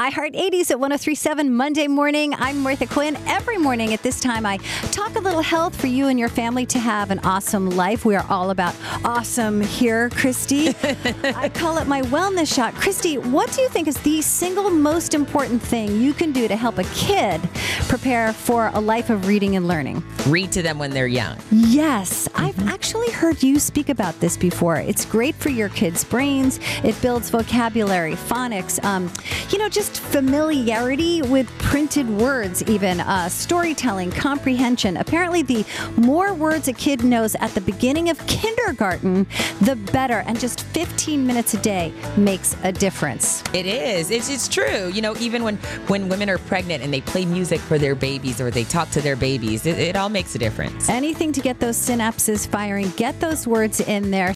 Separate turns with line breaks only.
iHeart 80s at 1037 Monday morning. I'm Martha Quinn. Every morning at this time, I talk a little health for you and your family to have an awesome life. We are all about awesome here, Christy. I call it my wellness shot. Christy, what do you think is the single most important thing you can do to help a kid prepare for a life of reading and learning?
Read to them when they're young.
Yes, I've actually heard you speak about this before. It's great for your kids' brains. It builds vocabulary, phonics, um, you know, just familiarity with printed words, even uh, storytelling, comprehension. Apparently, the more words a kid knows at the beginning of kindergarten, the better. And just 15 minutes a day makes a difference.
It is. It's, it's true. You know, even when, when women are pregnant and they play music for their babies or they talk to their babies, it, it all makes a difference.
Anything to get those synapses firing, get those words in there.